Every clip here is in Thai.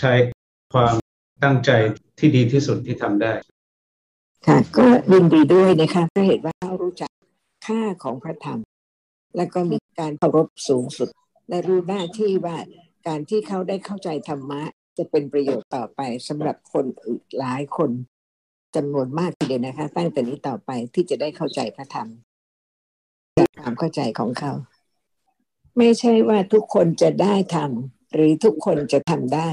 ใช้ความตั้งใจที่ดีที่สุดที่ทำได้ ค่ะ ก็ยินดีด้วยนะคะถ้าเห็นว่าเขารู้จักค่าของพระธรรม และก็มีการเคารพสูงสุด และรู้หน้าที่ว่าการที่เขาได้เข้าใจธรรมะ จะเป็นประโยชน์ต่อไปสำหรับคนอื่นหลายคนจำนวนมากทีเดียวนะคะ ตั้งแต่นี้ต่อไปที่จะได้เข้าใจพระธรรมจากความเข้าใจของเขา ไม่ใช่ว่าทุกคนจะได้ทำหรือทุกคนจะทำได้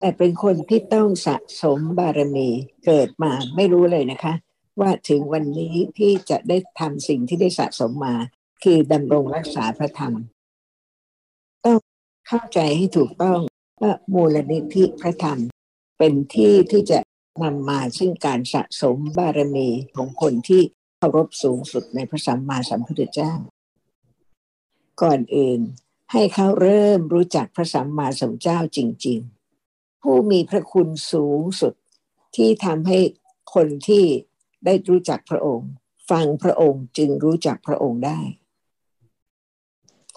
แต่เป็นคนที่ต้องสะสมบารมีเกิดมาไม่รู้เลยนะคะ ว่าถึงวันนี้ที่จะได้ทำสิ่งที่ได้สะสมมา คือดำรงรักษาพระธรรม ต้องเข้าใจให้ถูกต้องว่ามูลนิธิพระธรรม เป็นที่ที่จะนำมาซึ่งการสะสมบารมีของคนที่เคารพสูงสุดในพระสัมมาสัมพุทธเจ้า ก่อนอื่นให้เขาเริ่มรู้จักพระสัมมาสัมพุทธเจ้าจริง ๆ ผู้มีพระคุณสูงสุดที่ทำให้คนที่ได้รู้จักพระองค์ ฟังพระองค์จึงรู้จักพระองค์ได้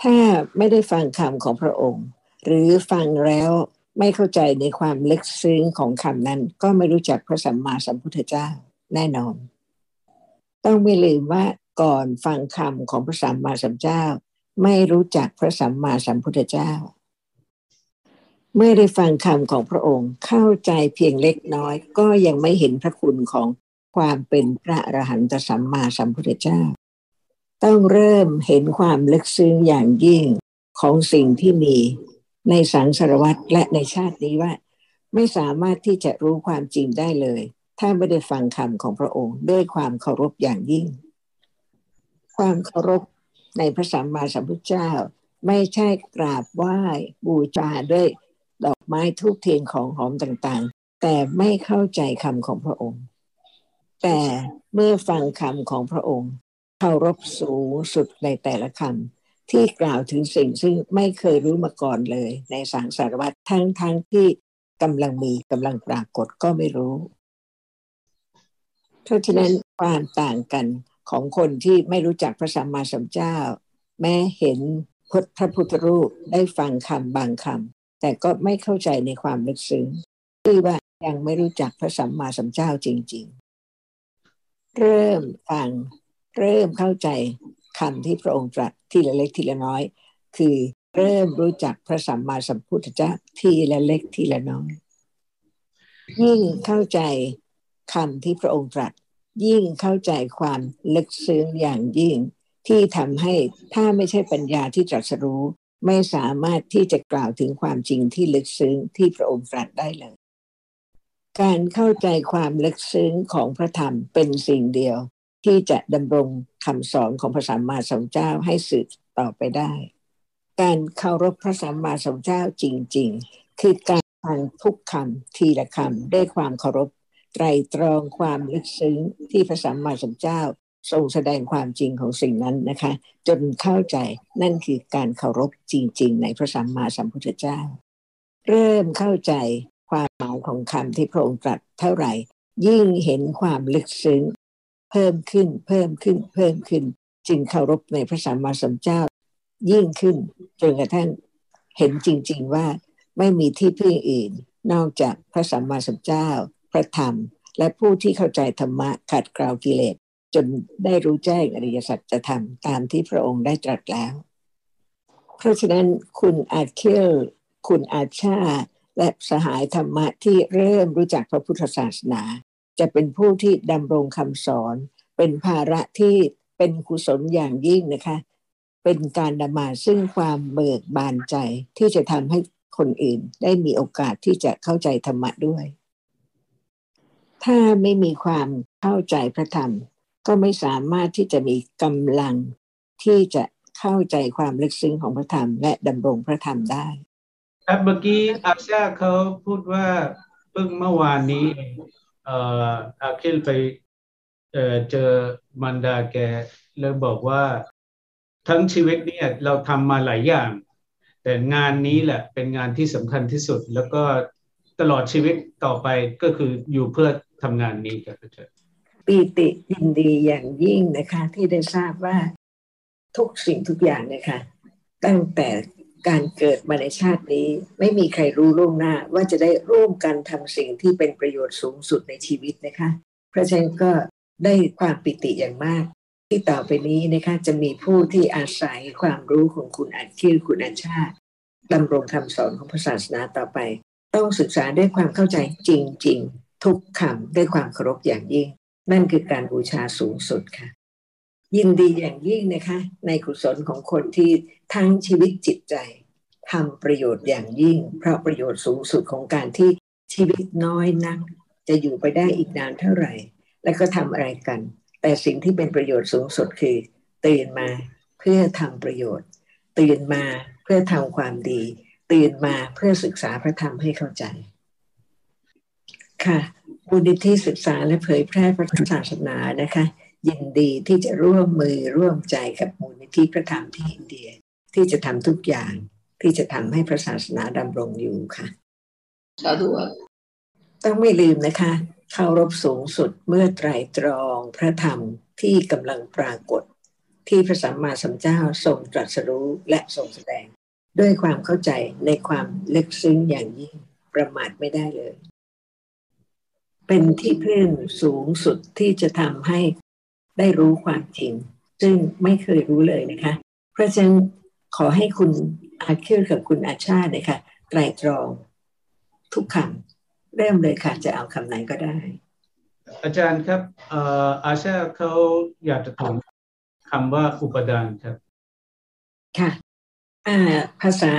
ถ้าไม่ได้ฟังคำของพระองค์ หรือฟังแล้วไม่เข้าใจในความลึกซึ้งของคำนั้น ก็ไม่รู้จักพระสัมมาสัมพุทธเจ้าแน่นอน ต้องไม่ลืมว่าก่อนฟังคำของพระสัมมาสัมพุทธเจ้า ไม่รู้จักพระสัมมาสัมพุทธเจ้า เมื่อได้ฟังคำของพระองค์เข้าใจเพียงเล็กน้อย ก็ยังไม่เห็นพระคุณของความเป็นพระอรหันตสัมมาสัมพุทธเจ้า ต้องเริ่มเห็นความลึกซึ้งอย่างยิ่งของสิ่งที่มีในสังสารวัตรและในชาตินี้ว่า ไม่สามารถที่จะรู้ความจริงได้เลย ถ้าไม่ได้ฟังคำของพระองค์ด้วยความเคารพอย่างยิ่ง ความเคารพในพระสัมมาสัมพุทธเจ้า ไม่ใช่กราบไหว้บูชาด้วย ดอกไม้ทุกเทียนของหอมต่างๆ แต่ไม่เข้าใจคำของพระองค์ แต่เมื่อฟังคำของพระองค์เคารพสูงสุดในแต่ละคำที่กล่าวถึงสิ่งซึ่งไม่เคยรู้มาก่อนเลย ในสังสารวัตรทั้งทั้งที่กำลังมีกำลังปรากฏก็ไม่รู้เพราะฉะนั้นความต่างกันของคนที่ไม่รู้จักพระสัมมาสัมพุทธเจ้า แม้เห็นพระพุทธรูปได้ฟังคำบางคำ แต่ก็ไม่เข้าใจในความลึกซึ้งคือว่ายังไม่รู้จักพระสัมมาสัมพุทธเจ้าจริง ๆ เริ่มฟังเริ่มเข้าใจคำที่พระองค์ตรัสทีละเล็กทีละน้อย คือเริ่มรู้จักพระสัมมาสัมพุทธเจ้าทีละเล็กทีละน้อย ยิ่งเข้าใจคำที่พระองค์ตรัส ยิ่งเข้าใจความลึกซึ้งอย่างยิ่งที่ทำให้ถ้าไม่ใช่ปัญญาที่ตรัสรู้ ไม่สามารถที่จะกล่าวถึงความจริงที่ลึกซึ้งที่พระองค์ตรัสได้เลย การเข้าใจความลึกซึ้งของพระธรรมเป็นสิ่งเดียว ที่จะดำรงคำสอนของพระสัมมาสัมพุทธเจ้าให้สืบต่อไปได้ การเคารพพระสัมมาสัมพุทธเจ้าจริง ๆ คือการฟังทุกคำทีละคำด้วยความเคารพไตรตรองความลึกซึ้งที่พระสัมมาสัมพุทธเจ้า ทรงแสดงความจริงของสิ่งนั้นนะคะ จนเข้าใจนั่นคือการเคารพจริง ๆ ในพระสัมมาสัมพุทธเจ้า เริ่มเข้าใจความหมายของคำที่พระองค์ตรัสเท่าไหร่ ยิ่งเห็นความลึกซึ้ง เพิ่มขึ้นเพิ่มขึ้นเพิ่มขึ้น จึงเคารพในพระสัมมาสัมพุทธเจ้า ยิ่งขึ้นจนกระทั่งเห็นจริง ๆว่าไม่มีที่พึ่งอื่น นอกจากพระสัมมาสัมพุทธเจ้า พระธรรม และผู้ที่เข้าใจธรรมะขัดเกลากิเลส จนได้รู้แจ้งอริยสัจธรรมตามที่พระองค์ได้ตรัสแล้ว เพราะฉะนั้นคุณอาเคิลคุณอาชา และสหายธรรมะที่เริ่มรู้จักพระพุทธศาสนา จะเป็นผู้ที่ดำรงคำสอน เป็นภาระที่เป็นกุศลอย่างยิ่งนะคะ เป็นการดำมาซึ่งความเบิกบานใจที่จะทำให้คนอื่นได้มีโอกาสที่จะเข้าใจธรรมะด้วย ถ้าไม่มีความเข้าใจพระธรรม ก็ไม่สามารถที่จะมีกำลังที่จะเข้าใจความลึกซึ้งของพระธรรม และดำรงพระธรรมได้ครับเมื่อกี้อาชาเขาพูดว่าเพิ่งเมื่อวานนี้เอ่ออาคิลไปเอ่อเจอมันดาแกแล้วบอกว่าทั้งชีวิตเนี่ยเราทำมาหลายอย่าง แต่งานนี้แหละเป็นงานที่สำคัญที่สุด แล้วก็ตลอดชีวิตต่อไปก็คืออยู่เพื่อทำงานนี้ครับอาจารย์ ปีติยินดีอย่างยิ่งนะคะ ที่ได้ทราบว่าทุกสิ่งทุกอย่างนะคะ ตั้งแต่การเกิดมาในชาตินี้ ไม่มีใครรู้ล่วงหน้า ว่าจะได้ร่วมกันทำสิ่งที่เป็นประโยชน์สูงสุดในชีวิตนะคะ เพราะฉะนั้นก็ได้ความปิติอย่างมาก ที่ต่อไปนี้นะคะจะมีผู้ที่อาศัยความรู้ของคุณอัจฉริคุณอัญชาติดำรงคำสอนของพระศาสนาต่อไป ต้องศึกษาด้วยความเข้าใจจริง ๆ ทุกคำด้วยความเคารพอย่างยิ่ง นั่นคือการบูชาสูงสุดค่ะ ยินดีอย่างยิ่งนะคะ ในกุศลของคนที่ทั้งชีวิตจิตใจทำประโยชน์อย่างยิ่ง เพราะประโยชน์สูงสุดของการที่ชีวิตน้อยนัก จะอยู่ไปได้อีกนานเท่าไหร่ และก็ทำอะไรกัน แต่สิ่งที่เป็นประโยชน์สูงสุดคือ ตื่นมาเพื่อทำประโยชน์ ตื่นมาเพื่อทำความดี ตื่นมาเพื่อศึกษาพระธรรมให้เข้าใจ ค่ะ มูลนิธิศึกษาและเผยแพร่พระศาสนานะคะ ยินดีที่จะร่วมมือร่วมใจกับมูลนิธิพระธรรมที่อินเดีย ที่จะทำทุกอย่างที่จะทำให้พระศาสนาดำรงอยู่ค่ะสาธุต้องไม่ลืมนะคะเคารพสูงสุดเมื่อไตรตรองพระธรรมที่กำลังปรากฏ ที่พระสัมมาสัมพุทธเจ้าทรงตรัสรู้และทรงแสดง ด้วยความเข้าใจในความลึกซึ้งอย่างยิ่งประมาทไม่ได้เลย เป็นที่พึ่งสูงสุดที่จะทำให้ได้รู้ความจริง ซึ่งไม่เคยรู้เลยนะคะ เพราะฉะนั้นขอให้คุณอาเคิลกับคุณอาชาตินะคะไตรตรองทุกคำเริ่มเลยค่ะจะเอาคำไหนก็ได้ อาจารย์ครับอาชาเขาอยากจะถามคำว่าอุปดานครับ ค่ะอ่าภาษา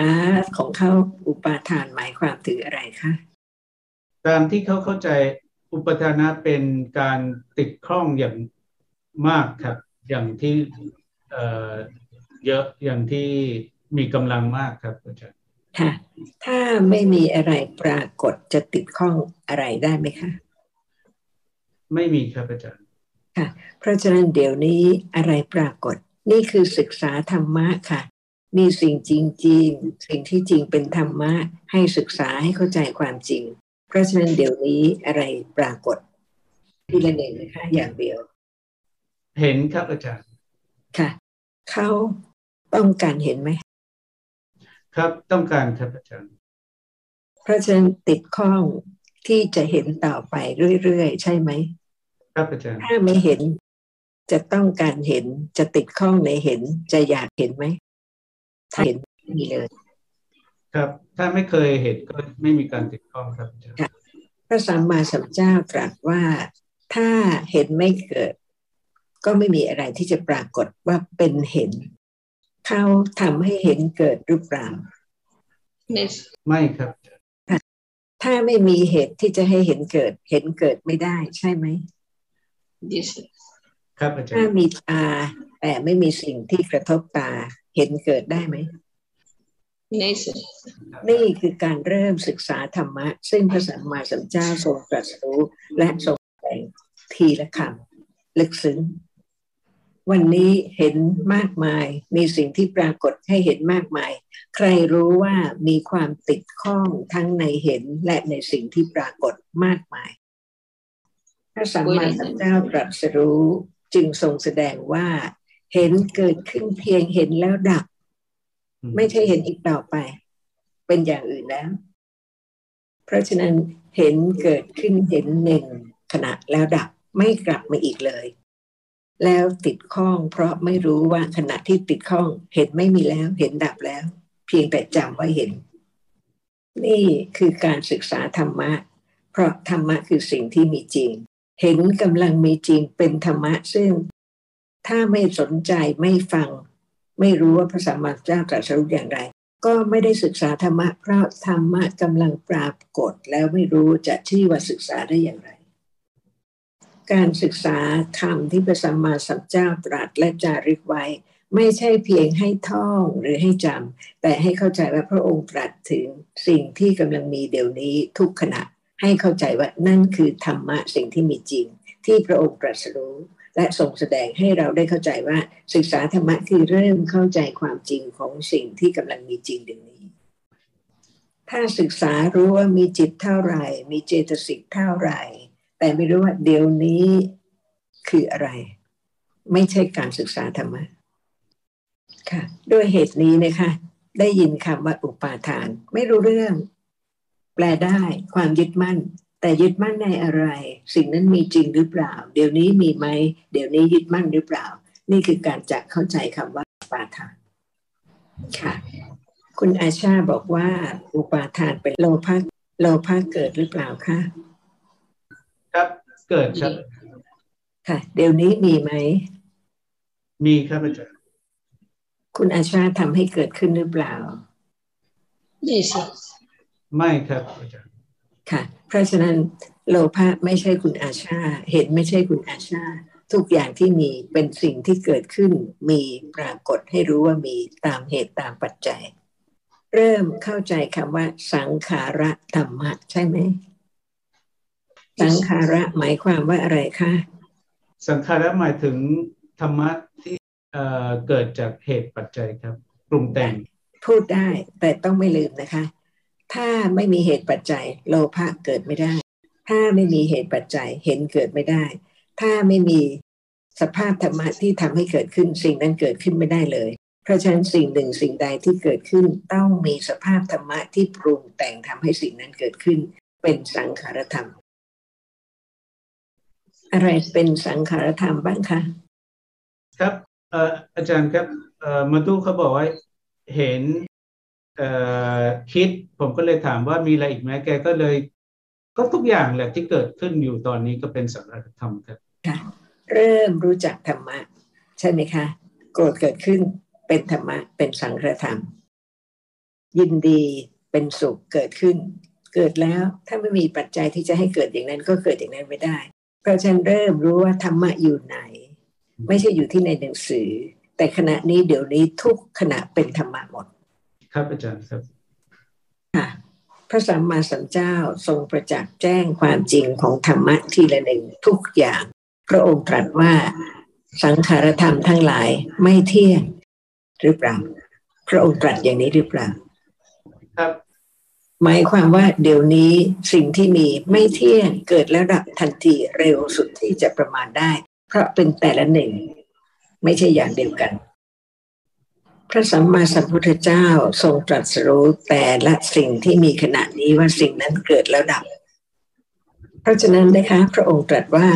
ของเขาอุปาทานหมายความถึงอะไรคะตามที่เขาเข้าใจ อุปทานะเป็นการติดข้องอย่างมากครับ อย่างที่เอ่อเยอะอย่างที่มีกำลังมากครับอาจารย์ค่ะ ถ้าไม่มีอะไรปรากฏจะติดข้องอะไรได้ไหมคะ ไม่มีครับอาจารย์ค่ะ เพราะฉะนั้นเดี๋ยวนี้อะไรปรากฏ นี่คือศึกษาธรรมะค่ะ มีสิ่งจริงๆสิ่งที่จริงเป็นธรรมะให้ศึกษาให้เข้าใจความจริงเพ ราะฉะนั้นเดี๋ยวนี้อะไรปรากฏทีละหนึ่งนะคะ อย่างเดียว เห็นครับอาจารย์ค่ะ เขาต้องการเห็นไหม ครับต้องการครับอาจารย์เพราะฉะนั้นติดข้องที่จะเห็นต่อไปเรื่อยๆ ใช่ไหมครับอาจารย์ถ้าไม่เห็นจะต้องการเห็นจะติดข้องในเห็นจะอยากเห็นไหมถ้าเห็นมีเลย ครับ ถ้าไม่เคยเห็นก็ไม่มีการติดข้องครับอาจารย์พระสัมมาสัมพุทธเจ้าตรัสว่าถ้าเห็นไม่เกิด ก็ไม่มีอะไรที่จะปรากฏว่าเป็นเห็น เขาทำให้เห็นเกิดหรือเปล่าไม่ครับ ถ้าไม่มีเหตุที่จะให้เห็นเกิด เห็นเกิดไม่ได้ใช่ไหมครับอาจารย์ถ้ามีตาแต่ไม่มีสิ่งที่กระทบตา เห็นเกิดได้ไหม นี่คือการเริ่มศึกษาธรรมะ ซึ่งพระสัมมาสัมพุทธเจ้าทรงตรัสรู้และทรงแสดงทีละคำลึกซึ้งวันนี้เห็นมากมาย มีสิ่งที่ปรากฏให้เห็นมากมาย ใครรู้ว่ามีความติดข้องทั้งในเห็นและในสิ่งที่ปรากฏมากมาย พระสัมมาสัมพุทธเจ้าตรัสรู้จึงทรงแสดงว่า เห็นเกิดขึ้นเพียงเห็นแล้วดับ ไม่ใช่เห็นอีกต่อไป เป็นอย่างอื่นแล้ว เพราะฉะนั้นเห็นเกิดขึ้นเห็นหนึ่งขณะแล้วดับไม่กลับมาอีกเลย แล้วติดข้องเพราะไม่รู้ว่าขณะที่ติดข้องเห็นไม่มีแล้วเห็นดับแล้ว เพียงแต่จำว่าเห็น นี่คือการศึกษาธรรมะ เพราะธรรมะคือสิ่งที่มีจริง เห็นกำลังมีจริงเป็นธรรมะซึ่ง ถ้าไม่สนใจไม่ฟัง ไม่รู้ว่าพระสัมมาสัมพุทธเจ้าตรัสรู้อย่างไร ก็ไม่ได้ศึกษาธรรมะเพราะธรรมะกำลังปรากฏแล้วไม่รู้จะชื่อว่าศึกษาได้อย่างไร การศึกษาธรรมที่พระสัมมาสัมพุทธเจ้าตรัสและจารึกไว้ ไม่ใช่เพียงให้ท่องหรือให้จำแต่ให้เข้าใจว่าพระองค์ตรัสถึงสิ่งที่กำลังมีเดี๋ยวนี้ทุกขณะให้เข้าใจว่านั่นคือธรรมะสิ่งที่มีจริง ที่พระองค์ตรัสรู้ และทรงแสดงให้เราได้เข้าใจว่าศึกษาธรรมะคือเริ่มเข้าใจความจริงของสิ่งที่กำลังมีจริงเดี๋ยวนี้ ถ้าศึกษารู้ว่ามีจิตเท่าไหร่ มีเจตสิกเท่าไหร่ แต่ไม่รู้ว่าเดี๋ยวนี้คืออะไร ไม่ใช่การศึกษาธรรมะค่ะ ด้วยเหตุนี้นะคะ ได้ยินคำว่าอุปาทาน ไม่รู้เรื่อง แปลได้ความยึดมั่น แต่ยึดมั่นในอะไร สิ่งนั้นมีจริงหรือเปล่า เดี๋ยวนี้มีไหมเดี๋ยวนี้ยึดมั่นหรือเปล่า นี่คือการจะเข้าใจคำว่าอุปาทานค่ะ คุณอาชาบอกว่าอุปาทานเป็นโลภะโลภะเกิดหรือเปล่าคะครับเกิดครับค่ะ เดี๋ยวนี้มีไหมมีครับอาจารย์คุณอาชาทำให้เกิดขึ้นหรือเปล่าไม่สิไม่ครับอาจารย์ค่ะเพ ราะฉะนั้นโลภะไม่ใช่คุณอาชา เห็นไม่ใช่คุณอาชา ทุกอย่างที่มีเป็นสิ่งที่เกิดขึ้น มีปรากฏให้รู้ว่ามีตามเหตุตามปัจจัย เริ่มเข้าใจคำว่า สังขาระธรรมะใช่ไหม สังขาระหมายความว่าอะไรคะ สังขาระหมายถึงธรรมะที่เกิดจากเหตุปัจจัยครับปรุงแต่งพูดได้แต่ต้องไม่ลืมนะคะ ถ้าไม่มีเหตุปัจจัย โลภะเกิดไม่ได้ ถ้าไม่มีเหตุปัจจัยเห็นเกิดไม่ได้ ถ้าไม่มีสภาพธรรมะที่ทำให้เกิดขึ้นสิ่งนั้นเกิดขึ้นไม่ได้เลย เพราะฉะนั้นสิ่งหนึ่งสิ่งใดที่เกิดขึ้นต้องมีสภาพธรรมะที่ปรุงแต่งทำให้สิ่งนั้นเกิดขึ้น เป็นสังขารธรรม อะไรเป็นสังขารธรรมบ้างคะ ครับอาจารย์ครับมาตู้เขาบอกว่าเห็น คิดผมก็เลยถามว่ามีอะไรอีกไหมแกก็เลย ก็ทุกอย่างแหละที่เกิดขึ้นอยู่ตอนนี้ก็เป็นสังขารธรรมครับเริ่มรู้จักธรรมะ ใช่ไหมคะโกรธเกิดขึ้นเป็นธรรมะเป็นสังขารธรรม ยินดีเป็นสุขเกิดขึ้น เกิดแล้วถ้าไม่มีปัจจัยที่จะให้เกิดอย่างนั้นก็เกิดอย่างนั้นไม่ได้ เพราะฉันเริ่มรู้ว่าธรรมะอยู่ไหน ไม่ใช่อยู่ที่ในหนังสือ แต่ขณะนี้เดี๋ยวนี้ทุกขณะเป็นธรรมะหมด ครับอาจารย์ครับค่ะพระสัมมาสัมพุทธเจ้าทรงประจักษ์แจ้งความจริงของธรรมะทีละหนึ่งทุกอย่าง พระองค์ตรัสว่าสังขารธรรมทั้งหลายไม่เที่ยงหรือเปล่า พระองค์ตรัสอย่างนี้หรือเปล่า ครับ หมายความว่าเดี๋ยวนี้สิ่งที่มีไม่เที่ยงเกิดแล้วดับทันทีเร็วสุดที่จะประมาณได้ เพราะเป็นแต่ละหนึ่ง ไม่ใช่อย่างเดียวกัน พระสัมมาสัมพุทธเจ้าทรงตรัสรู้แต่ละสิ่งที่มีขณะนี้ว่าสิ่งนั้นเกิดแล้วดับ เพราะฉะนั้นนะคะพระองค์ตรัสว่า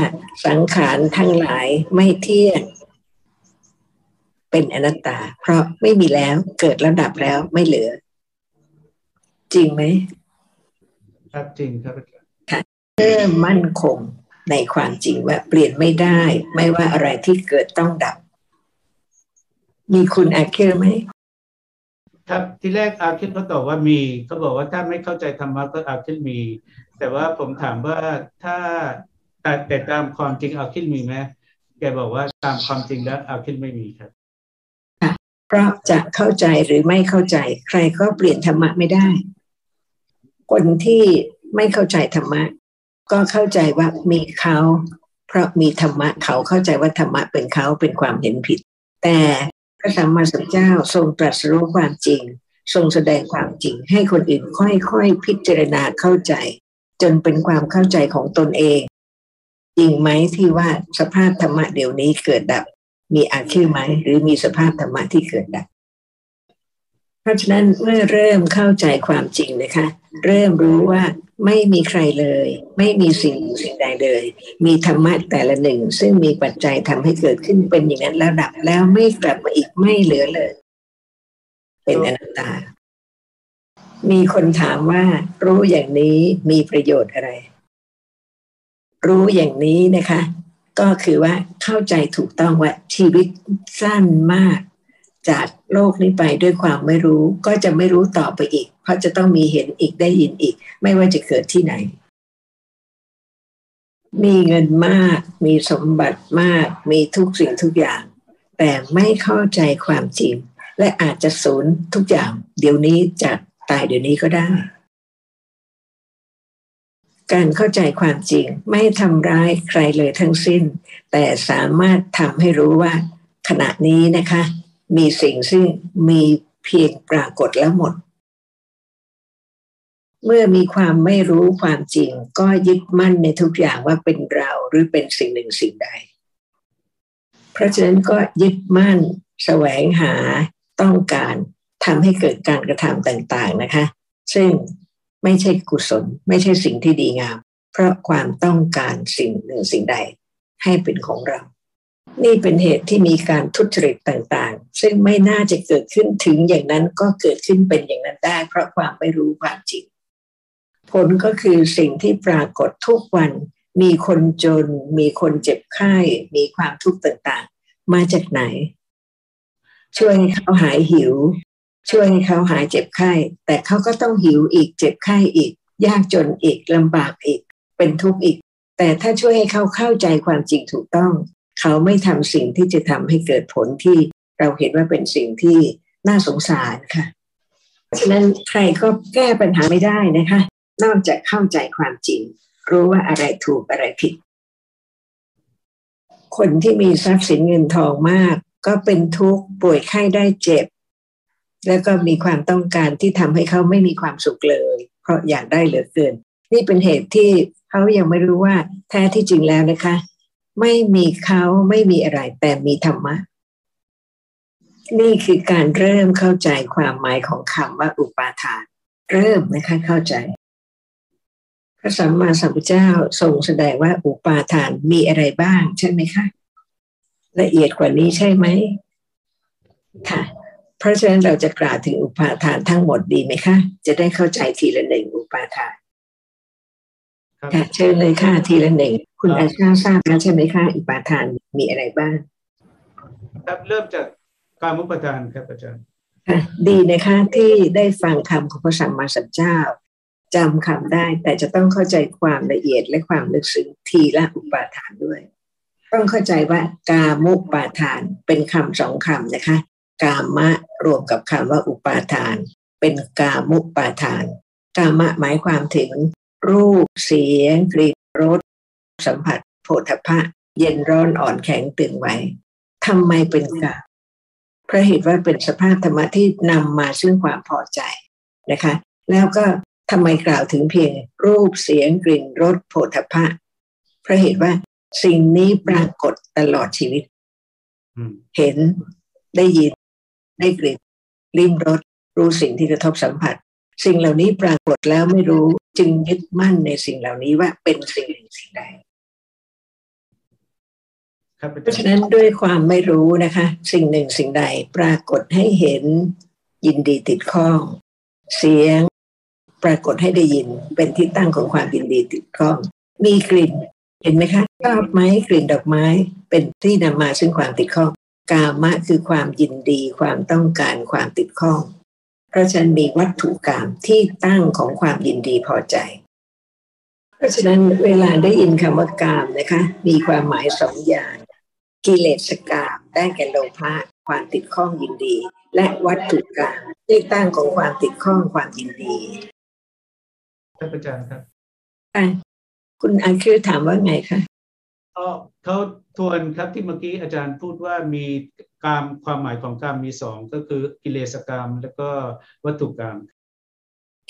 สังขารทั้งหลายไม่เที่ยง เป็นอนัตตา เพราะไม่มีแล้วเกิดแล้วดับแล้วไม่เหลือ จริงไหมครับจริงครับค่ะเริ่มมั่นคงในความจริงว่าเปลี่ยนไม่ได้ ไม่ว่าอะไรที่เกิดต้องดับ มีคุณอาคิรไหมครับที่แรกอาคิดเขาตอบว่ามีเขาบอกว่าถ้าไม่เข้าใจธรรมะก็อาคิดมี แต่ว่าผมถามว่าถ้าแต่แต่ตามความจริงอาคิดมีไหมแกบอกว่าตามความจริงแล้วอาคิดไม่มีครับเพราะจะเข้าใจหรือไม่เข้าใจ ใครก็เปลี่ยนธรรมะไม่ได้ คนที่ไม่เข้าใจธรรมะ ก็เข้าใจว่ามีเขา เพราะมีธรรมะเขาเข้าใจว่าธรรมะเป็นเขาเป็นความเห็นผิด แต่ พระสัมมาสัมพุทธเจ้าทรงตรัสรู้ความจริง ทรงแสดงความจริงให้คนอื่นค่อยๆพิจารณาเข้าใจ จนเป็นความเข้าใจของตนเอง จริงไหมที่ว่าสภาพธรรมะเดี๋ยวนี้เกิดดับ มีอาชีพไหมหรือมีสภาพธรรมะที่เกิดดับ เพราะฉะนั้นเมื่อเริ่มเข้าใจความจริงนะคะ เริ่มรู้ว่าไม่มีใครเลย ไม่มีสิ่งสิ่งใดเลย มีธรรมะแต่ละหนึ่ง ซึ่งมีปัจจัยทำให้เกิดขึ้นเป็นอย่างนั้นแล้วดับแล้วไม่กลับมาอีกไม่เหลือเลย เป็นอนัตตา มีคนถามว่า รู้อย่างนี้มีประโยชน์อะไร รู้อย่างนี้นะคะ ก็คือว่าเข้าใจถูกต้องว่าชีวิตสั้นมาก จากโลกนี้ไปด้วยความไม่รู้ ก็จะไม่รู้ต่อไปอีก เพราะจะต้องมีเห็นอีกได้ยินอีก ไม่ว่าจะเกิดที่ไหน มีเงินมาก มีสมบัติมาก มีทุกสิ่งทุกอย่าง แต่ไม่เข้าใจความจริง และอาจจะสูญทุกอย่าง เดี๋ยวนี้จะตายเดี๋ยวนี้ก็ได้ การเข้าใจความจริงไม่ทำร้ายใครเลยทั้งสิ้น แต่สามารถทำให้รู้ว่าขณะนี้นะคะ มีสิ่งซึ่งมีเพียงปรากฏแล้วหมด เมื่อมีความไม่รู้ความจริง ก็ยึดมั่นในทุกอย่างว่าเป็นเราหรือเป็นสิ่งหนึ่งสิ่งใด เพราะฉะนั้นก็ยึดมั่นแสวงหาต้องการทำให้เกิดการกระทำต่างๆนะคะ ซึ่งไม่ใช่กุศล ไม่ใช่สิ่งที่ดีงาม เพราะความต้องการสิ่งหนึ่งสิ่งใดให้เป็นของเรา นี่เป็นเหตุที่มีการทุจริตต่างๆ ซึ่งไม่น่าจะเกิดขึ้นถึงอย่างนั้นก็เกิดขึ้นเป็นอย่างนั้นได้ เพราะความไม่รู้ความจริง ผลก็คือสิ่งที่ปรากฏทุกวัน มีคนจน มีคนเจ็บไข้ มีความทุกข์ต่างๆ มาจากไหน ช่วยให้เขาหายหิว ช่วยให้เขาหายเจ็บไข้ แต่เขาก็ต้องหิวอีกเจ็บไข้อีก ยากจนอีกลำบากอีก เป็นทุกข์อีก แต่ถ้าช่วยให้เขาเข้าใจความจริงถูกต้อง เขาไม่ทำสิ่งที่จะทำให้เกิดผลที่เราเห็นว่าเป็นสิ่งที่น่าสงสารค่ะฉะนั้นใครก็แก้ปัญหาไม่ได้นะคะ นอกจากเข้าใจความจริง รู้ว่าอะไรถูกอะไรผิด คนที่มีทรัพย์สินเงินทองมาก ก็เป็นทุกข์ป่วยไข้ได้เจ็บ แล้วก็มีความต้องการที่ทำให้เขาไม่มีความสุขเลย เพราะอยากได้เหลือเกิน นี่เป็นเหตุที่เขายังไม่รู้ว่าแท้ที่จริงแล้วนะคะ ไม่มีเขาไม่มีอะไร แต่มีธรรมะ นี่คือการเริ่มเข้าใจความหมายของคำว่าอุปาทาน เริ่มนะคะเข้าใจ พระสัมมาสัมพุทธเจ้าทรงแสดงว่าอุปาทานมีอะไรบ้างใช่ไหมคะละเอียดกว่านี้ใช่ไหมค่ะ เพราะฉะนั้นเราจะกล่าวถึงอุปาทานทั้งหมดดีไหมคะ จะได้เข้าใจทีละหนึ่งอุปาทาน เชิญเลยค่ะทีละหนึ่งคุณอาชาทราบแล้วใช่ไหมคะอุปาทานมีอะไรบ้าง ครับเริ่มจากการมุปทานครับอาจารย์ค่ะดีนะคะที่ได้ฟังคำของพระสัมมาสัมพุทธเจ้าจำคำได้แต่จะต้องเข้าใจความละเอียดและความลึกซึ้งทีละอุปาทานด้วย ต้องเข้าใจว่ากามุปาทานเป็นคำสองคำนะคะ กามะรวมกับคำว่าอุปาทาน เป็นกามุปาทาน กามะหมายความถึง รูปเสียงกลิ่นรสสัมผัสโผฏฐะเย็นร้อนอ่อนแข็งตึงไหวทำไมเป็นกาเพราะเหตุว่าเป็นสภาพธรรมะที่นำมาซึ่งความพอใจนะคะ แล้วก็ทำไมกล่าวถึงเพียงรูปเสียงกลิ่นรสโผฏฐะเพราะเหตุว่าสิ่งนี้ปรากฏตลอดชีวิตเห็นได้ยินได้กลิ่นลิ้มรสรู้สิ่งที่กระทบสัมผัส สิ่งเหล่านี้ปรากฏแล้วไม่รู้จึงยึดมั่นในสิ่งเหล่านี้ว่าเป็นสิ่งหนึ่งสิ่งใดเพราะฉะนั้นด้วยความไม่รู้นะคะ สิ่งหนึ่งสิ่งใดปรากฏให้เห็นยินดีติดข้อง เสียงปรากฏให้ได้ยินเป็นที่ตั้งของความยินดีติดข้อง มีกลิ่นเห็นไหมคะชอบไหมกลิ่นดอกไม้เป็นที่นำมาซึ่งความติดข้อง กามะคือความยินดีความต้องการความติดข้องเพราะฉะนั้นมีวัตถุกรรมที่ตั้งของความยินดีพอใจ เพราะฉะนั้นเวลาได้ยินคำว่ากามนะคะ มีความหมายสองอย่าง กิเลสกามได้แก่โลภะความติดข้องยินดี และวัตถุกรรมที่ตั้งของความติดข้องความยินดีท่านอาจารย์ครับคุณอันคือถามว่าไงคะ เขาทวนครับที่เมื่อกี้อาจารย์พูดว่ามีกรรมความหมายของกรรมมีสองก็คือกิเลสกรรมแล้วก็วัตถุกรรม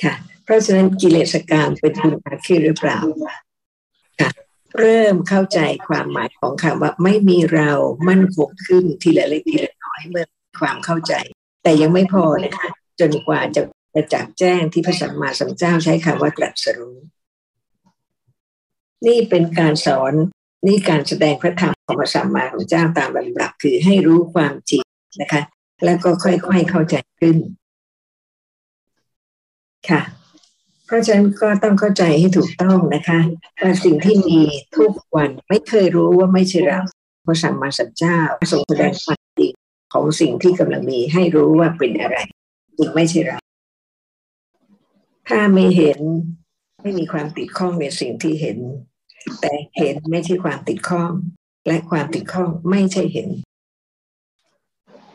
ค่ะ เพราะฉะนั้นกิเลสกรรมเป็นคุณอาคีหรือเปล่าค่ะเริ่มเข้าใจความหมายของคำว่าไม่มีเรามั่นคงขึ้นทีละเล็กทีละน้อยเมื่อความเข้าใจ แต่ยังไม่พอนะคะจนกว่าจะจะจักแจ้งที่พระสัมมาสัมพุทธเจ้าใช้คำว่าตรัสรู้นี่เป็นการสอน นี่การแสดงพระธรรมของพระสัมมาสัมพุทธเจ้าตามลำดับคือให้รู้ความจริงนะคะ แล้วก็ค่อยๆเข้าใจขึ้น ค่ะ เพราะฉะนั้นก็ต้องเข้าใจให้ถูกต้องนะคะว่าสิ่งที่มีทุกวันไม่เคยรู้ว่าไม่ใช่เราพระสัมมาสัมพุทธเจ้าทรงแสดงความจริงของสิ่งที่กำลังมีให้รู้ว่าเป็นอะไรจึงไม่ใช่เราถ้าไม่เห็นไม่มีความติดข้องในสิ่งที่เห็น แต่เห็นไม่ใช่ความติดข้อง และความติดข้องไม่ใช่เห็น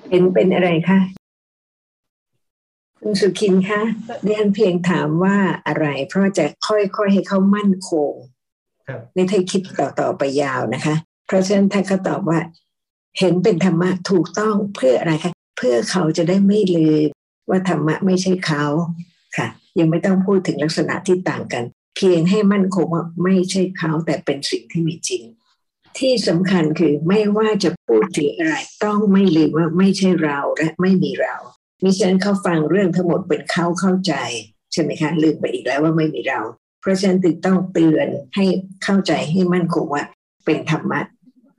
เห็นเป็นอะไรคะคุณสุขินคะเรียนเพียงถามว่าอะไร เพราะจะค่อยๆให้เขามั่นคงในไทยคิดต่อๆไปยาวนะคะ เพราะฉะนั้นถ้าเขาตอบว่า เห็นเป็นธรรมะถูกต้องเพื่ออะไรคะเพื่อเขาจะได้ไม่ลืมว่าธรรมะไม่ใช่เขาค่ะ ยังไม่ต้องพูดถึงลักษณะที่ต่างกัน เพียงให้มั่นคงว่าไม่ใช่เขาแต่เป็นสิ่งที่มีจริง ที่สำคัญคือไม่ว่าจะพูดถึงอะไรต้องไม่ลืมว่าไม่ใช่เราและไม่มีเรามิฉะนั้นเขาฟังเรื่องทั้งหมดเป็นเขาเข้าใจใช่ไหมคะลืมไปอีกแล้วว่าไม่มีเรา เพราะฉะนั้นจึงต้องเตือนให้เข้าใจให้มั่นคงว่าเป็นธรรมะ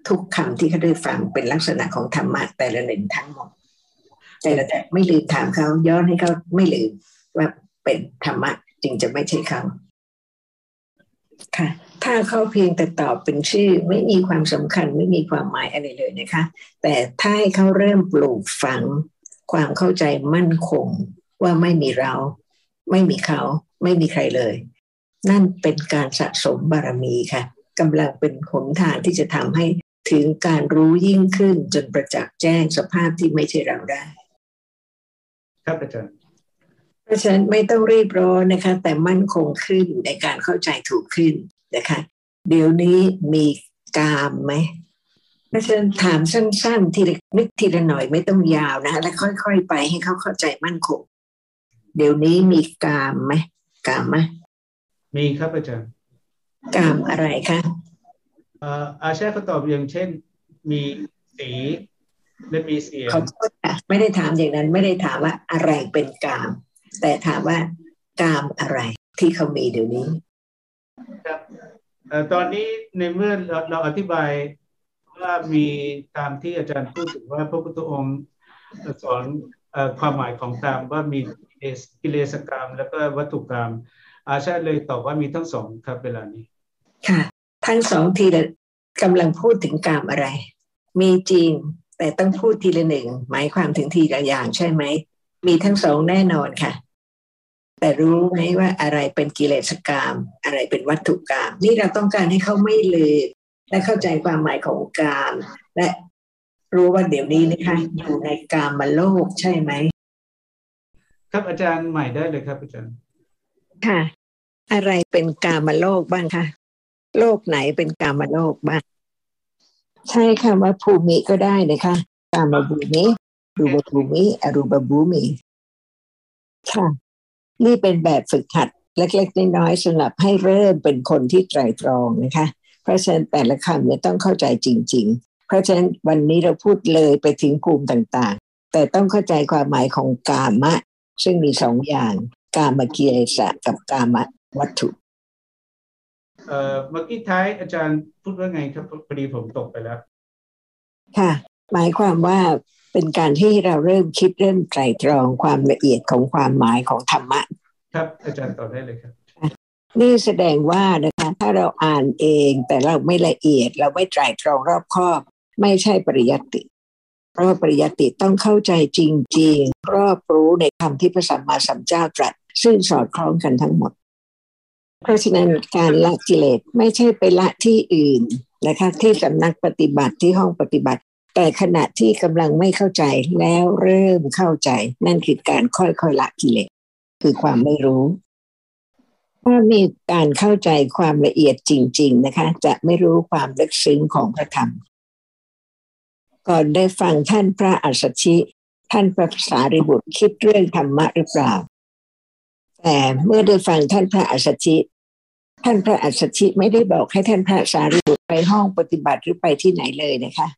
ทุกคำที่เขาได้ฟังเป็นลักษณะของธรรมะแต่ละหนึ่งทั้งหมด แต่ละแต่ไม่ลืมถามเขาย้อนให้เขาไม่ลืมว่าเป็นธรรมะจึงจะไม่ใช่เขา ค่ะ ถ้าเขาเพียงแต่ตอบเป็นชื่อไม่มีความสำคัญไม่มีความหมายอะไรเลยนะคะ แต่ถ้าให้เขาเริ่มปลูกฝัง ความเข้าใจมั่นคงว่าไม่มีเรา ไม่มีเขา ไม่มีใครเลย นั่นเป็นการสะสมบารมีค่ะกำลังเป็นหนทางที่จะทำให้ถึงการรู้ยิ่งขึ้นจนประจักษ์แจ้งสภาพที่ไม่ใช่เราได้ ครับอาจารย์ เพราะฉะนั้นไม่ต้องรีบร้อนนะคะ แต่มั่นคงขึ้นในการเข้าใจถูกขึ้นนะคะ เดี๋ยวนี้มีกามไหมเพราะฉะนั้นถามสั้นๆทีละนิดทีละหน่อยไม่ต้องยาวนะคะและค่อยๆไปให้เขาเข้าใจมั่นคง เดี๋ยวนี้มีกามไหมกามไหมมีครับอาจารย์กามอะไรคะอาชาเขาตอบอย่างเช่น มีสีและมีเสียงไม่ได้ถามอย่างนั้นไม่ได้ถามว่าอะไรเป็นกาม แต่ถามว่ากามอะไรที่เขามีเดี๋ยวนี้ครับตอนนี้ในเมื่อเราเราอธิบายว่ามีตามที่อาจารย์พูดถึงว่าพระพุทธองค์สอนความหมายของตามว่ามีกิเลสกรรม แล้วก็วัตถุกรรม อาชาเลยตอบว่ามีทั้งสองครับเวลานี้ ค่ะ ทั้งสองทีละกำลังพูดถึงกามอะไร มีจริงแต่ต้องพูดทีละหนึ่งหมายความถึงทีละอย่างใช่ไหม มีทั้งสองแน่นอนค่ะ แต่รู้ไหมว่าอะไรเป็นกิเลสกรรมอะไรเป็นวัตถุกรรมนี่เราต้องการให้เขาไม่ลืมและเข้าใจความหมายของกามและรู้ว่าเดี๋ยวนี้นะคะอยู่ในกามมาโลกใช่ไหมครับอาจารย์ใหม่ได้เลยครับอาจารย์ ค่ะ อะไรเป็นกามมาโลกบ้างคะโลกไหนเป็นกามโลกบ้าง ใช่ค่ะว่าภูมิก็ได้นะคะกามบูมิ รูปภูมิอรูปภูมิค่ะ นี่เป็นแบบฝึกหัดเล็กๆน้อยๆสำหรับให้เริ่มเป็นคนที่ไตรตรองนะคะ เพราะฉะนั้นแต่ละคำเนี่ยต้องเข้าใจจริง ๆ เพราะฉะนั้นวันนี้เราพูดเลยไปถึงภูมิต่างๆ แต่ต้องเข้าใจความหมายของกามะ ซึ่งมีสองอย่าง กามเกียรติกับกามวัตถุเอ่อเมื่อกี้ท้ายอาจารย์พูดว่าไงครับพอดีผมตกไปแล้ว ค่ะ หมายความว่า เป็นการที่เราเริ่มคิดเริ่มไตรตรองความละเอียดของความหมายของธรรมะ ครับอาจารย์ตอบได้เลยครับ นี่แสดงว่านะคะถ้าเราอ่านเองแต่เราไม่ละเอียด เราไม่ไตรตรองรอบคอบไม่ใช่ปริยัติเพราะปริยัติต้องเข้าใจจริง ๆ รอบรู้ในคำที่พระสัมมาสัมพุทธเจ้าตรัส ซึ่งสอดคล้องกันทั้งหมด เพราะฉะนั้นการละกิเลสไม่ใช่ไปละที่อื่นนะคะที่สำนักปฏิบัติที่ห้องปฏิบัติ แต่ขณะที่กำลังไม่เข้าใจแล้วเริ่มเข้าใจ นั่นคือการค่อยๆละกิเลสคือความไม่รู้ถ้ามีการเข้าใจความละเอียดจริง ๆนะคะ จะไม่รู้ความลึกซึ้งของพระธรรม ก่อนได้ฟังท่านพระอัสสชิ ท่านพระสารีบุตรคิดเรื่องธรรมะหรือเปล่า แต่เมื่อได้ฟังท่านพระอัสสชิ ท่านพระอัสสชิไม่ได้บอกให้ท่านพระสารีบุตรไปห้องปฏิบัติหรือไปที่ไหนเลยนะคะ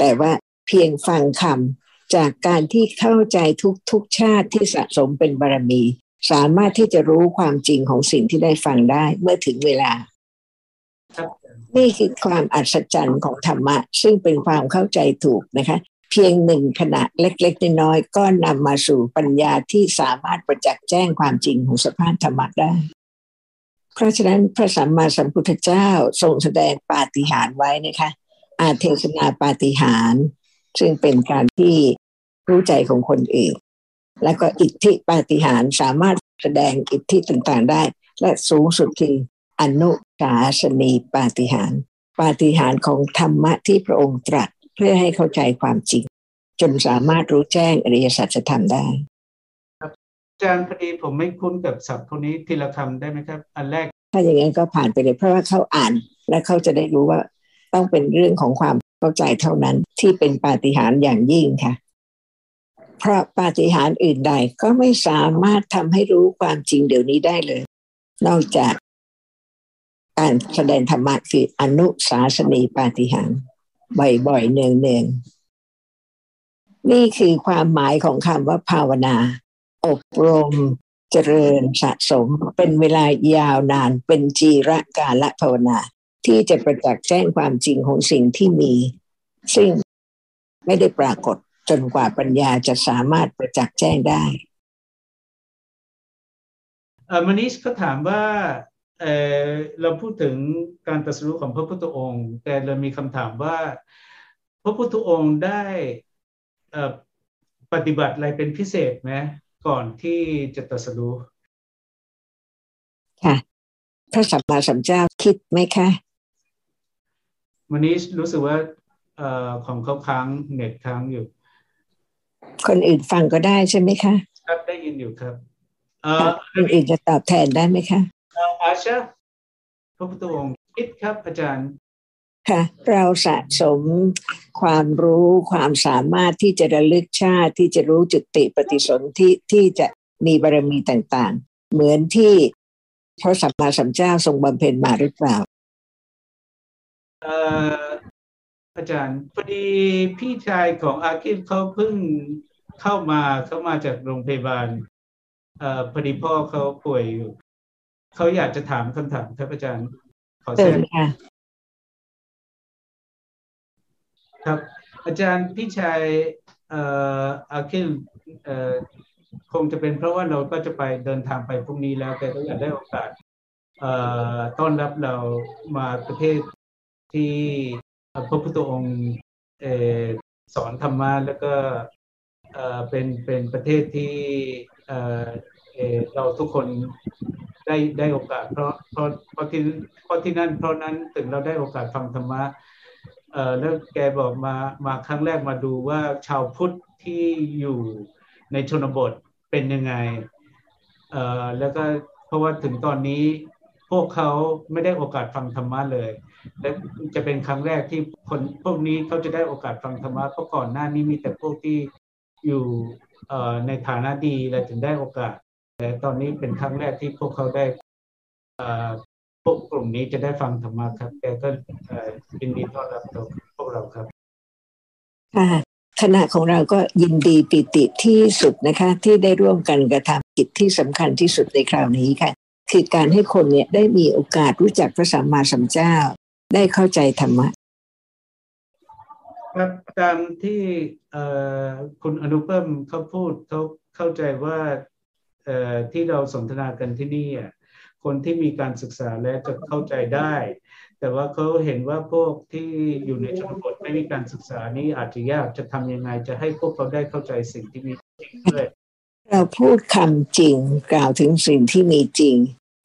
แต่ว่าเพียงฟังคำจากการที่เข้าใจทุกทุกชาติที่สะสมเป็นบารมี สามารถที่จะรู้ความจริงของสิ่งที่ได้ฟังได้เมื่อถึงเวลา นี่คือความอัศจรรย์ของธรรมะ ซึ่งเป็นความเข้าใจถูกนะคะ เพียงหนึ่งขณะเล็กๆน้อยๆก็นำมาสู่ปัญญาที่สามารถประจักษ์แจ้งความจริงของสภาพธรรมะได้เพราะฉะนั้นพระสัมมาสัมพุทธเจ้าทรงแสดงปาฏิหาริย์ไว้นะคะ อาเทศนาปาฏิหาริย์ซึ่งเป็นการที่รู้ใจของคนอื่น แล้วก็อิทธิปาฏิหาริย์สามารถแสดงอิทธิต่างๆได้ และสูงสุดคืออนุสาสนีปาฏิหาริย์ปาฏิหาริย์ของธรรมะที่พระองค์ตรัสเพื่อให้เข้าใจความจริง จนสามารถรู้แจ้งอริยสัจธรรมได้จารย์พอดีผมไม่คุ้นกับศัพท์พวกนี้ทีละคำได้ไหมครับ อันแรก ถ้าอย่างนั้นก็ผ่านไปเลยเพราะว่าเขาอ่าน และเขาจะได้รู้ว่า ต้องเป็นเรื่องของความเข้าใจเท่านั้นที่เป็นปาฏิหาริย์อย่างยิ่งค่ะ เพราะปาฏิหาริย์อื่นใดก็ไม่สามารถทำให้รู้ความจริงเดี๋ยวนี้ได้เลย นอกจากการแสดงธรรมะคืออนุสาสนีปาฏิหาริย์บ่อยๆเนืองนี่คือความหมายของคำว่าภาวนา อบรม เจริญสะสม เป็นเวลายาวนานเป็นจีระกาละภาวนา ที่จะประจักษ์แจ้งความจริงของสิ่งที่มี ซึ่งไม่ได้ปรากฏจนกว่าปัญญาจะสามารถประจักษ์แจ้งได้มานิชก็ถามว่าเเราพูดถึงการตรัสรู้ของพระพุทธองค์ แต่เรามีคำถามว่า พระพุทธองค์ได้ปฏิบัติอะไรเป็นพิเศษไหมก่อนที่จะตรัสรู้ค่ะพระสัมมาสัมพุทธเจ้าคิดไหมคะ วันนี้รู้สึกว่าอของเขาค้างเน็ตค้างอยู่ คนอื่นฟังก็ได้ใช่ไหมคะ ครับได้ยินอยู่ครับคนอื่นจะตอบแทนได้ไหมคะอาชาพระพุทธองค์คิดครับอาจารย์ค่ะเราสะสมความรู้ความสามารถที่จะระลึกชาติที่จะรู้จุติปฏิสนธิที่จะมีบารมีต่างๆ เหมือนที่พระสัมมาสัมพุทธเจ้าทรงบำเพ็ญมาหรือเปล่า อาจารย์พอดีพี่ชายของอาคิฟเขาเพิ่งเข้ามาเข้ามาจากโรงพยาบาลอพอดีพ่อเขาป่วยอยู่เขาอยากจะถามคำถามครับอาจารย์ ขอแทรกครับ อาจารย์พี่ชายเอ่ออาคิลเอ่อคงจะเป็นเพราะว่าเราก็จะไปเดินทางไปพรุ่งนี้แล้วแต่ก็อยากได้โอกาสเอ่อต้อนรับเรามาประเทศ ที่พระพุทธองค์สอนธรรมะแล้วก็เป็นเป็นประเทศที่เอ่อเราทุกคนได้ได้โอกาส เพราะเพราะเพราะที่เพราะที่นั่นเพราะนั้นถึงเราได้โอกาสฟังธรรมะแล้วแกบอกมามาครั้งแรกมาดูว่าชาวพุทธที่อยู่ในชนบทเป็นยังไงแล้วก็เพราะว่าถึงตอนนี้พวกเขาไม่ได้โอกาสฟังธรรมะเลย และจะเป็นครั้งแรกที่คนพวกนี้เขาจะได้โอกาสฟังธรรมะเพราะก่อนหน้านี้มีแต่พวกที่อยู่ในฐานะดีและถึงได้โอกาส แต่ตอนนี้เป็นครั้งแรกที่พวกเขาได้พวกกลุ่มนี้จะได้ฟังธรรมะครับแกก็ยินดีต้อนรับพวกเราครับค่ะคณะของเราก็ยินดีปิติที่สุดนะคะ ที่ได้ร่วมกันกระทำกิจที่สำคัญที่สุดในคราวนี้ค่ะ คือการให้คนเนี่ยได้มีโอกาสรู้จักพระสัมมาสัมพุทธเจ้า ได้เข้าใจธรรมะครับตามที่คุณอนุเพิ่มเขาพูดเขาเข้าใจว่าที่เราสนทนากันที่นี่คนที่มีการศึกษาและจะเข้าใจได้ แต่ว่าเขาเห็นว่าพวกที่อยู่ในชนบทไม่มีการศึกษานี้อาจจะยากจะทำยังไง จะให้พวกเขาได้เข้าใจสิ่งที่มีจริงด้วยเราพูดคำจริงกล่าวถึงสิ่งที่มีจริง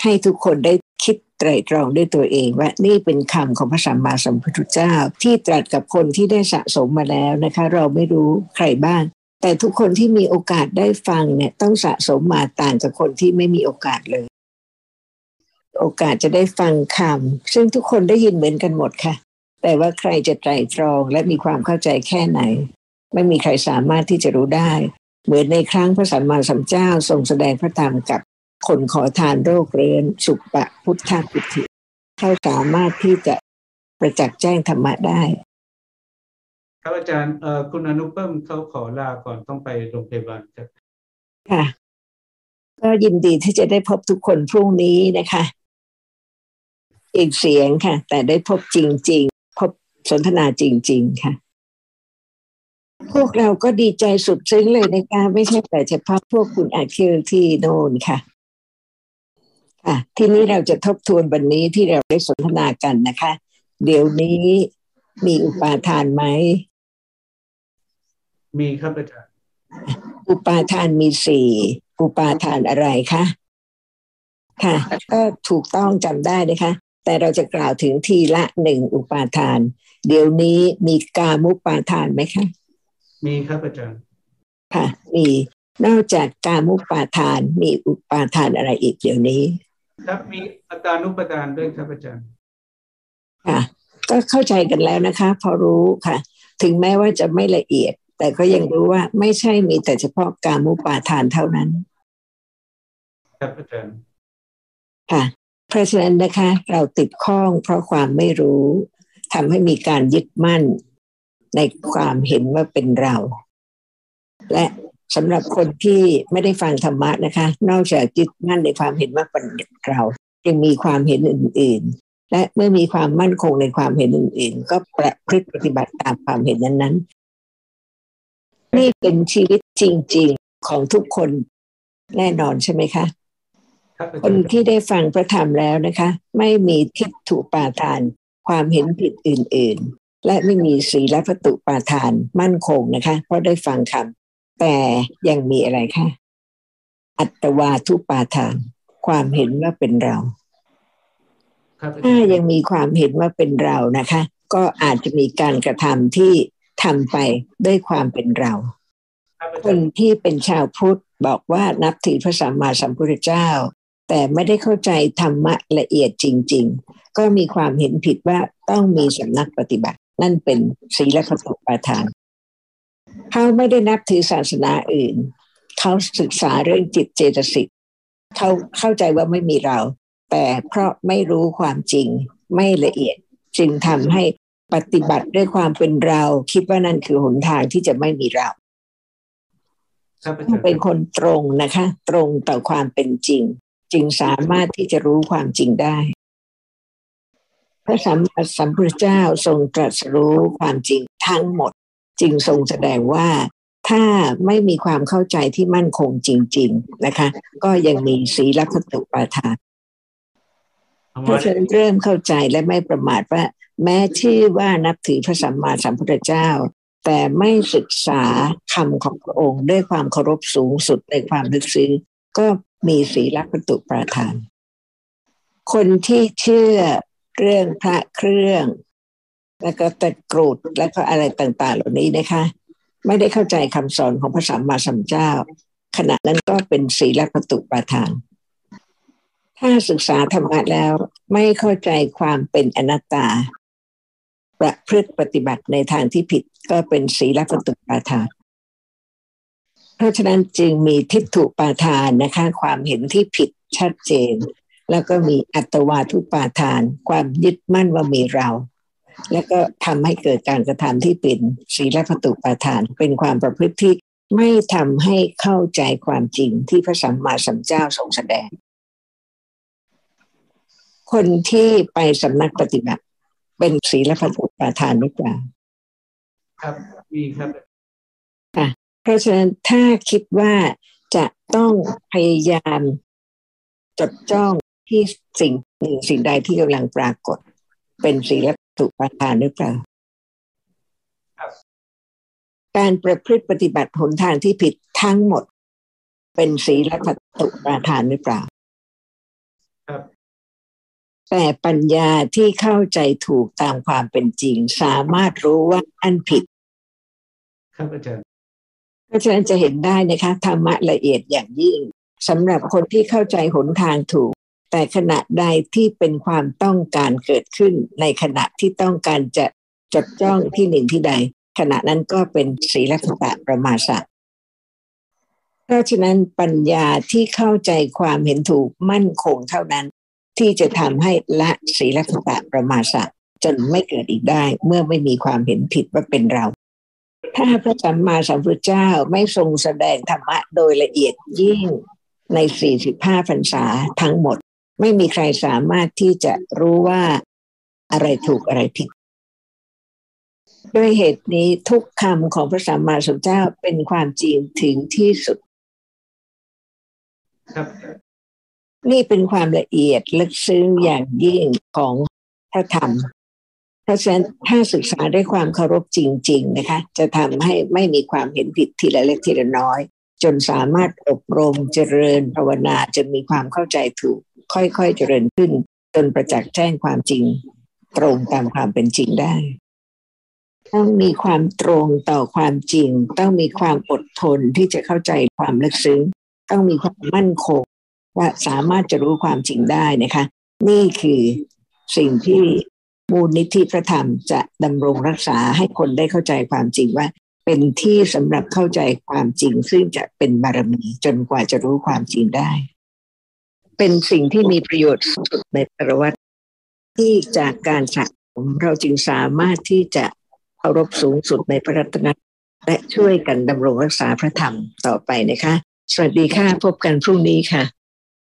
ให้ทุกคนได้คิด ไตรตรองด้วยตัวเองว่านี่เป็นคำของพระสัมมาสัมพุทธเจ้า ที่ตรัสกับคนที่ได้สะสมมาแล้วนะคะ เราไม่รู้ใครบ้าง แต่ทุกคนที่มีโอกาสได้ฟังเนี่ยต้องสะสมมาต่างจากคนที่ไม่มีโอกาสเลย โอกาสจะได้ฟังคำซึ่งทุกคนได้ยินเหมือนกันหมดค่ะ แต่ว่าใครจะไตรตรองและมีความเข้าใจแค่ไหน ไม่มีใครสามารถที่จะรู้ได้ เหมือนในครั้งพระสัมมาสัมพุทธเจ้าทรงแสดงพระธรรมกับ คนขอทานโรคเรื้อนสุปะพุทธพุทธิเขาสามารถที่จะประจักษ์แจ้งธรรมะได้ครับอาจารย์เอ่อคุณอนุเพิ่มเขาขอลาก่อนต้องไปโรงพยาบาลครับค่ะ ก็ยินดีที่จะได้พบทุกคนพรุ่งนี้นะคะ อีกเสียงค่ะ แต่ได้พบจริง ๆ พบสนทนาจริง ๆ ค่ะ พวกเราก็ดีใจสุดซึ้งเลยนะคะ ไม่ใช่แต่เฉพาะพวกคุณอาคิลที่โน่นค่ะ ค่ะที่นี้เราจะทบทวนวันนี้ที่เราได้สนทนากันนะคะ เดี๋ยวนี้มีอุปาทานไหม มีครับอาจารย์ อุปาทานมีสี่อุปาทานอะไรคะค่ะ ก็ถูกต้องจำได้นะคะ แต่เราจะกล่าวถึงทีละหนึ่งอุปาทาน เดี๋ยวนี้มีกามุปาทานไหมคะ มีครับอาจารย์ ค่ะ มีนอกจากกามุปาทานมีอุปาทานอะไรอีกเดี๋ยวนี้ ครับมีอัตานุปทานด้วยครับอาจารย์ค่ะก็เข้าใจกันแล้วนะคะ พอรู้ค่ะ ถึงแม้ว่าจะไม่ละเอียด แต่ก็ยังรู้ว่าไม่ใช่มีแต่เฉพาะการมุปาทานเท่านั้น ครับอาจารย์ค่ะเพราะฉะนั้นนะคะ เราติดข้องเพราะความไม่รู้ทำให้มีการยึดมั่นในความเห็นว่าเป็นเรา และ สำหรับคนที่ไม่ได้ฟังธรรมะนะคะ นอกจากยึดมั่นในความเห็นว่าเป็นเรายังมีความเห็นอื่น ๆ และเมื่อมีความมั่นคงในความเห็นอื่น ๆ ก็ประพฤติปฏิบัติตามความเห็นนั้น ๆ นี่เป็นชีวิตจริง ๆ ของทุกคนแน่นอนใช่ไหมคะคนที่ได้ฟังพระธรรมแล้วนะคะ ไม่มีทิฏฐุปาทาน ความเห็นผิดอื่น ๆ และไม่มีศีลพัตุปาทานมั่นคงนะคะ เพราะได้ฟังคำ แต่ยังมีอะไรคะอัตวาทุปาทาน ความเห็นว่าเป็นเราถ้ายังมีความเห็นว่าเป็นเรานะคะ ก็อาจจะมีการกระทำที่ทำไปด้วยความเป็นเรา คนที่เป็นชาวพุทธบอกว่านับถือพระสัมมาสัมพุทธเจ้า แต่ไม่ได้เข้าใจธรรมะละเอียดจริง ๆ ก็มีความเห็นผิดว่าต้องมีสำนักปฏิบัติ นั่นเป็นศีลขัตปาทาน เขาไม่ได้นับถือศาสนาอื่น เขาศึกษาเรื่องจิตเจตสิกเขาเข้าใจว่าไม่มีเรา แต่เพราะไม่รู้ความจริงไม่ละเอียด จึงทำให้ปฏิบัติด้วยความเป็นเรา คิดว่านั่นคือหนทางที่จะไม่มีเราเป็นคนตรงนะคะ ตรงต่อความเป็นจริง จึงสามารถที่จะรู้ความจริงได้ พระสัมมาสัมพุทธเจ้าทรงตรัสรู้ความจริงทั้งหมด จึงทรงแสดงว่าถ้าไม่มีความเข้าใจที่มั่นคงจริง ๆนะคะ ก็ยังมีศีลพัตุปาทานเพราะฉะนั้นเริ่มเข้าใจและไม่ประมาทว่า แม้ชื่อว่านับถือพระสัมมาสัมพุทธเจ้า แต่ไม่ศึกษาคำของพระองค์ด้วยความเคารพสูงสุดในความลึกซึ้งก็มีศีลประตูประทาน คนที่เชื่อเรื่องพระเครื่อง แล้วก็ตะกรุดแล้วก็อะไรต่าง ๆ เหล่านี้นะคะ ไม่ได้เข้าใจคำสอนของพระสัมมาสัมพุทธเจ้า ขณะนั้นก็เป็นศีลประตูประทานถ้าศึกษาธรรมะแล้วไม่เข้าใจความเป็นอนัตตา ประพฤติปฏิบัติในทางที่ผิดก็เป็นศีลปัตุปาทานเพราะฉะนั้นจึงมีทิฏฐุปาทานนะคะ ความเห็นที่ผิดชัดเจน แล้วก็มีอัตวาทุปาทาน ความยึดมั่นว่ามีเรา แล้วก็ทำให้เกิดการกระทำที่เป็นศีลปัตุปาทาน เป็นความประพฤติที่ไม่ทำให้เข้าใจความจริงที่พระสัมมาสัมพุทธเจ้าทรงแสดง คนที่ไปสำนักปฏิบัติ เป็นศีลพัตุปาทานหรือเปล่าครับมีครับค่ะเพราะฉะนั้นถ้าคิดว่าจะต้องพยายามจดจ้องที่สิ่งหนึ่งสิ่งใดที่กำลังปรากฏเป็นศีล พัตุปาทานหรือเปล่าการประพฤติปฏิบัติผลทางที่ผิดทั้งหมด เป็นศีลพัตุปาทานหรือเปล่าครับแต่ปัญญาที่เข้าใจถูกตามความเป็นจริง สามารถรู้ว่าอันผิด ครับอาจารย์เพราะฉะนั้นจะเห็นได้นะคะธรรมะละเอียดอย่างยิ่งสำหรับคนที่เข้าใจหนทางถูก แต่ขณะใดที่เป็นความต้องการเกิดขึ้น ในขณะที่ต้องการจะจดจ้องที่หนึ่งที่ใด ขณะนั้นก็เป็นศีลสตะประมาสะเพราะฉะนั้นปัญญาที่เข้าใจความเห็นถูกมั่นคงเท่านั้น ที่จะทำให้ละศีลสตะประมาสะจนไม่เกิดอีกได้เมื่อไม่มีความเห็นผิดว่าเป็นเรา ถ้าพระสัมมาสัมพุทธเจ้าไม่ทรงแสดงธรรมะโดยละเอียดยิ่งในสี่สิบห้าพรรษาทั้งหมด ไม่มีใครสามารถที่จะรู้ว่าอะไรถูกอะไรผิด ด้วยเหตุนี้ทุกคำของพระสัมมาสัมพุทธเจ้าเป็นความจริงถึงที่สุด ครับ นี่เป็นความละเอียดลึกซึ้งอย่างยิ่งของพระธรรม เพราะฉะนั้นถ้าศึกษาด้วยความเคารพจริง ๆ นะคะ จะทำให้ไม่มีความเห็นผิดทีละเล็กทีละน้อย จนสามารถอบรมเจริญภาวนาจนมีความเข้าใจถูก ค่อยๆเจริญขึ้น จนประจักษ์แจ้งความจริง ตรงตามความเป็นจริงได้ ต้องมีความตรงต่อความจริง ต้องมีความอดทนที่จะเข้าใจความลึกซึ้ง ต้องมีความมั่นคงว่าสามารถจะรู้ความจริงได้นะคะ นี่คือสิ่งที่มูลนิธิพระธรรมจะดำรงรักษาให้คนได้เข้าใจความจริงว่า เป็นที่สำหรับเข้าใจความจริง ซึ่งจะเป็นบารมีจนกว่าจะรู้ความจริงได้ เป็นสิ่งที่มีประโยชน์สุดในประวัติที่จากการสะสมเราจึงสามารถที่จะเคารพสูงสุดในพระรัตนและช่วยกันดำรงรักษาพระธรรมต่อไปนะคะ สวัสดีค่ะ พบกันพรุ่งนี้ค่ะ